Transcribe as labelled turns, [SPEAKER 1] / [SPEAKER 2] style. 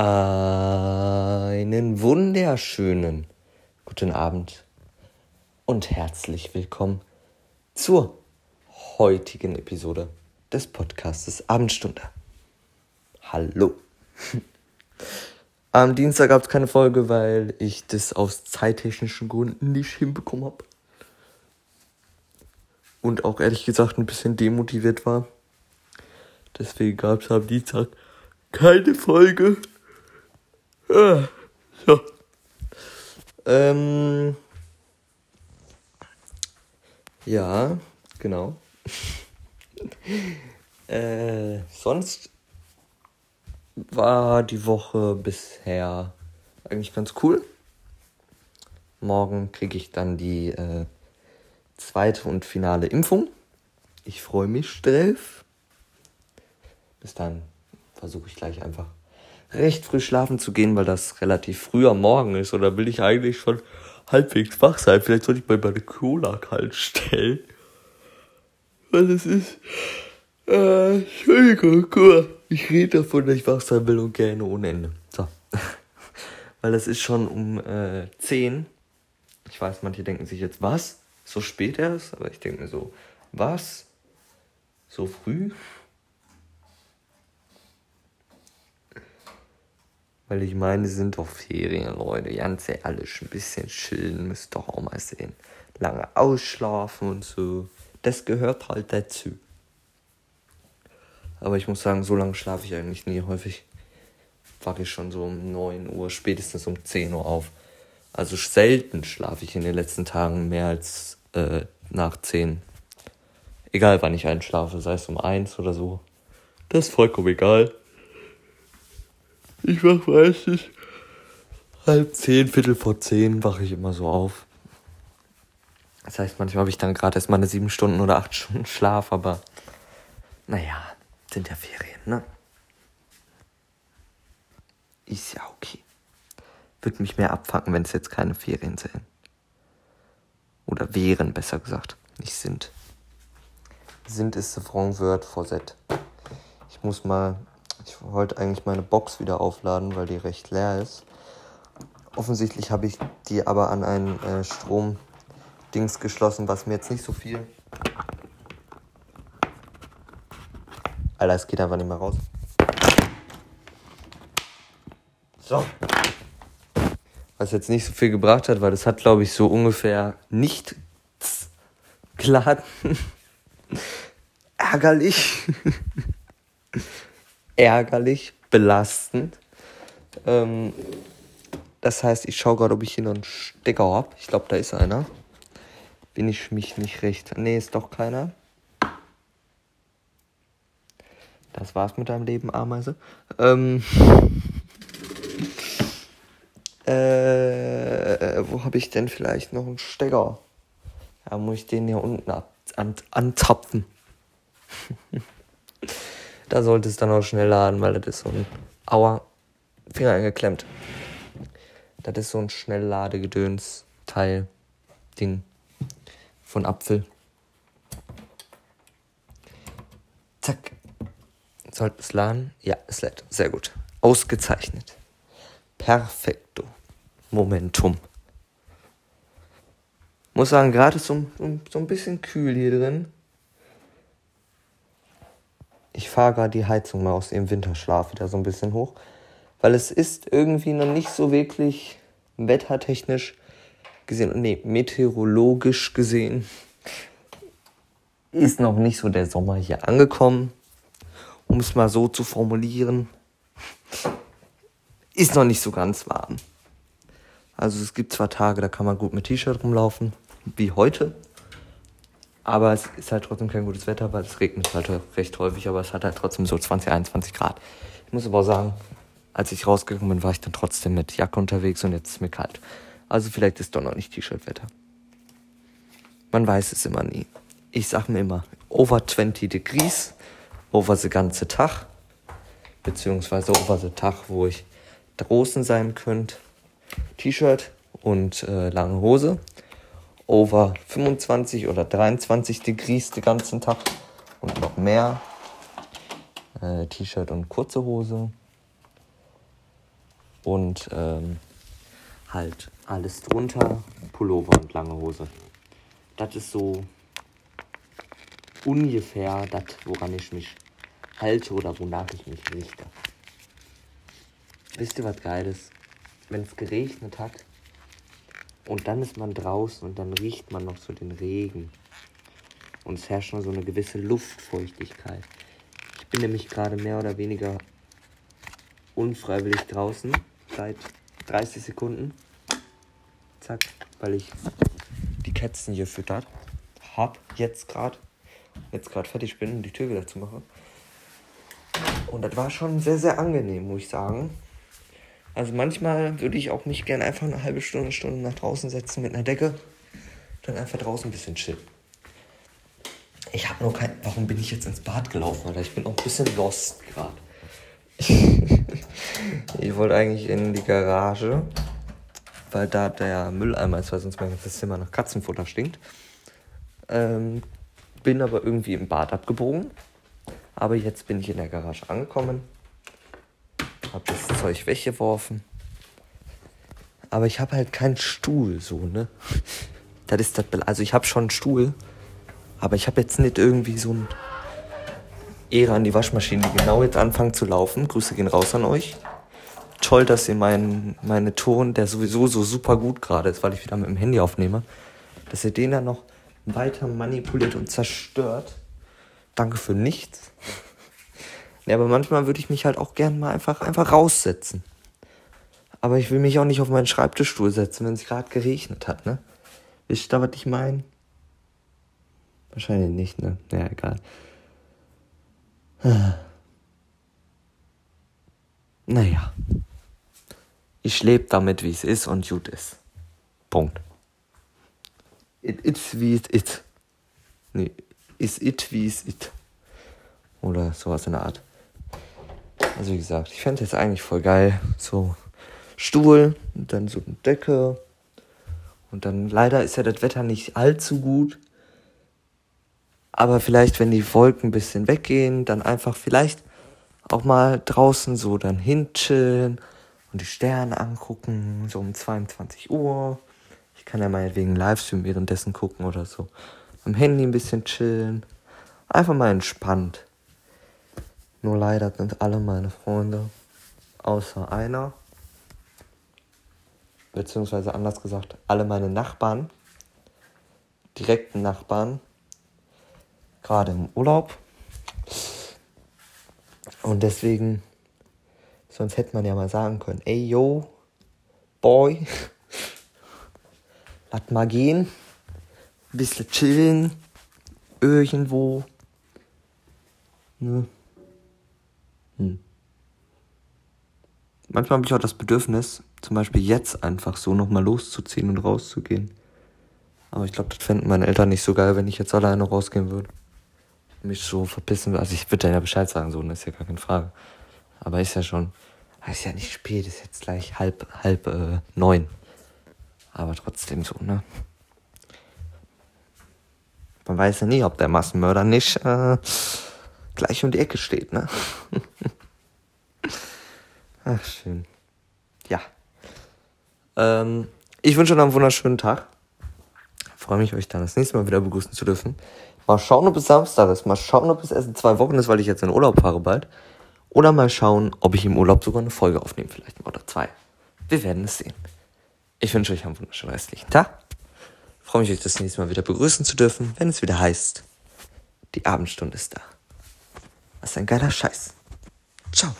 [SPEAKER 1] Einen wunderschönen guten Abend und herzlich willkommen zur heutigen Episode des Podcastes Abendstunde. Hallo. Am Dienstag gab es keine Folge, weil ich das aus zeittechnischen Gründen nicht hinbekommen habe. Und auch ehrlich gesagt ein bisschen demotiviert war. Deswegen gab es am Dienstag keine Folge. So. Ähm. Ja, genau. äh, sonst war die Woche bisher eigentlich ganz cool. Morgen kriege ich dann die äh, zweite und finale Impfung. Ich freue mich drauf. Bis dann versuche ich gleich einfach recht früh schlafen zu gehen, weil das relativ früh am Morgen ist. Oder will ich eigentlich schon halbwegs wach sein? Vielleicht sollte ich mal meine Cola kalt stellen. Weil es ist. Äh, Entschuldigung, guck Ich rede davon, dass ich wach sein will und gerne ohne Ende. So. weil es ist schon um äh, 10. Ich weiß, manche denken sich jetzt, was? So spät erst? Aber ich denke mir so, was? So früh? Weil ich meine, es sind doch Ferien, Leute. Ganz ehrlich, ein bisschen chillen müsst doch auch mal sehen. Lange ausschlafen und so. Das gehört halt dazu. Aber ich muss sagen, so lange schlafe ich eigentlich nie. Häufig wache ich schon so um 9 Uhr, spätestens um 10 Uhr auf. Also selten schlafe ich in den letzten Tagen mehr als äh, nach 10. Egal wann ich einschlafe, sei es um 1 oder so. Das ist vollkommen egal. Ich wach meistens halb zehn, Viertel vor zehn wache ich immer so auf. Das heißt, manchmal habe ich dann gerade erst mal eine sieben Stunden oder acht Stunden Schlaf, aber naja, sind ja Ferien, ne? Ist ja okay. Würde mich mehr abfacken, wenn es jetzt keine Ferien sind. Oder wären, besser gesagt. Nicht sind. Sind ist the wrong word for that. Ich muss mal ich wollte eigentlich meine Box wieder aufladen, weil die recht leer ist. Offensichtlich habe ich die aber an ein äh, Stromdings geschlossen, was mir jetzt nicht so viel. Alter, es geht einfach nicht mehr raus. So. Was jetzt nicht so viel gebracht hat, weil das hat, glaube ich, so ungefähr nicht geladen. Ärgerlich ärgerlich, belastend. Ähm, das heißt, ich schaue gerade, ob ich hier noch einen Stecker habe. Ich glaube, da ist einer. Bin ich mich nicht recht. Nee, ist doch keiner. Das war's mit deinem Leben, Ameise. Ähm, äh, wo habe ich denn vielleicht noch einen Stecker? Da muss ich den hier unten ab, an, anzapfen. Da sollte es dann auch schnell laden, weil das ist so ein. Aua, Finger eingeklemmt. Das ist so ein Schnellladegedöns-Teil, Ding von Apfel. Zack. Sollte es laden? Ja, es lädt. Sehr gut. Ausgezeichnet. Perfekto. Momentum. Muss sagen, gerade ist so, so ein bisschen kühl hier drin ich fahre gerade die Heizung mal aus dem Winterschlaf wieder so ein bisschen hoch, weil es ist irgendwie noch nicht so wirklich wettertechnisch gesehen, nee, meteorologisch gesehen, ist noch nicht so der Sommer hier angekommen, um es mal so zu formulieren. Ist noch nicht so ganz warm. Also es gibt zwar Tage, da kann man gut mit T-Shirt rumlaufen, wie heute. Aber es ist halt trotzdem kein gutes Wetter, weil es regnet halt recht häufig, aber es hat halt trotzdem so 20, 21 Grad. Ich muss aber auch sagen, als ich rausgegangen bin, war ich dann trotzdem mit Jacke unterwegs und jetzt ist mir kalt. Also vielleicht ist doch noch nicht T-Shirt-Wetter. Man weiß es immer nie. Ich sag mir immer, over 20 degrees, over the ganze Tag, beziehungsweise over the Tag, wo ich draußen sein könnte. T-Shirt und äh, lange Hose over 25 oder 23 Degrees den ganzen Tag und noch mehr. Äh, T-Shirt und kurze Hose. und ähm, halt alles drunter, Pullover und lange Hose. Das ist so ungefähr das, woran ich mich halte oder wonach ich mich richte. Wisst ihr, was geil ist? Wenn es geregnet hat und dann ist man draußen und dann riecht man noch so den Regen. Und es herrscht noch so eine gewisse Luftfeuchtigkeit. Ich bin nämlich gerade mehr oder weniger unfreiwillig draußen seit 30 Sekunden. Zack, weil ich die Kätzchen hier füttert hab, jetzt gerade. Jetzt gerade fertig bin, um die Tür wieder zu machen. Und das war schon sehr, sehr angenehm, muss ich sagen. Also manchmal würde ich auch mich gerne einfach eine halbe Stunde, Stunde nach draußen setzen mit einer Decke. Dann einfach draußen ein bisschen chillen. Ich habe nur kein. Warum bin ich jetzt ins Bad gelaufen? Alter? Ich bin auch ein bisschen lost gerade. ich wollte eigentlich in die Garage, weil da der Mülleimer ist, weil sonst mein ganzes Zimmer nach Katzenfutter stinkt. Ähm, bin aber irgendwie im Bad abgebogen. Aber jetzt bin ich in der Garage angekommen. Hab das Zeug weggeworfen. Aber ich habe halt keinen Stuhl, so, ne? Das ist das. Also ich habe schon einen Stuhl, aber ich habe jetzt nicht irgendwie so ein Ehre an die Waschmaschine, die genau jetzt anfangen zu laufen. Grüße gehen raus an euch. Toll, dass ihr meinen meine Ton, der sowieso so super gut gerade ist, weil ich wieder mit dem Handy aufnehme, dass ihr den dann noch weiter manipuliert und zerstört. Danke für nichts. Ja, aber manchmal würde ich mich halt auch gern mal einfach, einfach raussetzen. Aber ich will mich auch nicht auf meinen Schreibtischstuhl setzen, wenn es gerade geregnet hat, ne? Wisst ihr, was ich meine? Wahrscheinlich nicht, ne? Ja, egal. Naja. Ich lebe damit, wie es ist und gut ist. Punkt. It, it's wie it is. Nee, is it wie es it. Oder sowas in der Art. Also wie gesagt, ich fände es eigentlich voll geil. So Stuhl und dann so eine Decke. Und dann leider ist ja das Wetter nicht allzu gut. Aber vielleicht, wenn die Wolken ein bisschen weggehen, dann einfach vielleicht auch mal draußen so dann hinchillen und die Sterne angucken, so um 22 Uhr. Ich kann ja meinetwegen Livestream währenddessen gucken oder so. Am Handy ein bisschen chillen. Einfach mal entspannt. Nur leider sind alle meine Freunde, außer einer, beziehungsweise anders gesagt, alle meine Nachbarn, direkten Nachbarn, gerade im Urlaub. Und deswegen, sonst hätte man ja mal sagen können, ey yo, boy, lass mal gehen, ein bisschen chillen, irgendwo. Ne? Hm. Manchmal habe ich auch das Bedürfnis, zum Beispiel jetzt einfach so nochmal loszuziehen und rauszugehen. Aber ich glaube, das fänden meine Eltern nicht so geil, wenn ich jetzt alleine rausgehen würde. Mich so verpissen würde. Also ich würde ja Bescheid sagen, so, das ist ja gar keine Frage. Aber ist ja schon, ist ja nicht spät, ist jetzt gleich halb, halb äh, neun. Aber trotzdem so, ne? Man weiß ja nie, ob der Massenmörder nicht äh, gleich um die Ecke steht, ne? Ach, schön. Ja. Ähm, ich wünsche euch noch einen wunderschönen Tag. Freue mich, euch dann das nächste Mal wieder begrüßen zu dürfen. Mal schauen, ob es Samstag ist. Mal schauen, ob es erst in zwei Wochen ist, weil ich jetzt in Urlaub fahre bald. Oder mal schauen, ob ich im Urlaub sogar eine Folge aufnehme, vielleicht oder zwei. Wir werden es sehen. Ich wünsche euch einen wunderschönen restlichen Tag. Freue mich, euch das nächste Mal wieder begrüßen zu dürfen, wenn es wieder heißt, die Abendstunde ist da. Was ein geiler Scheiß. Ciao.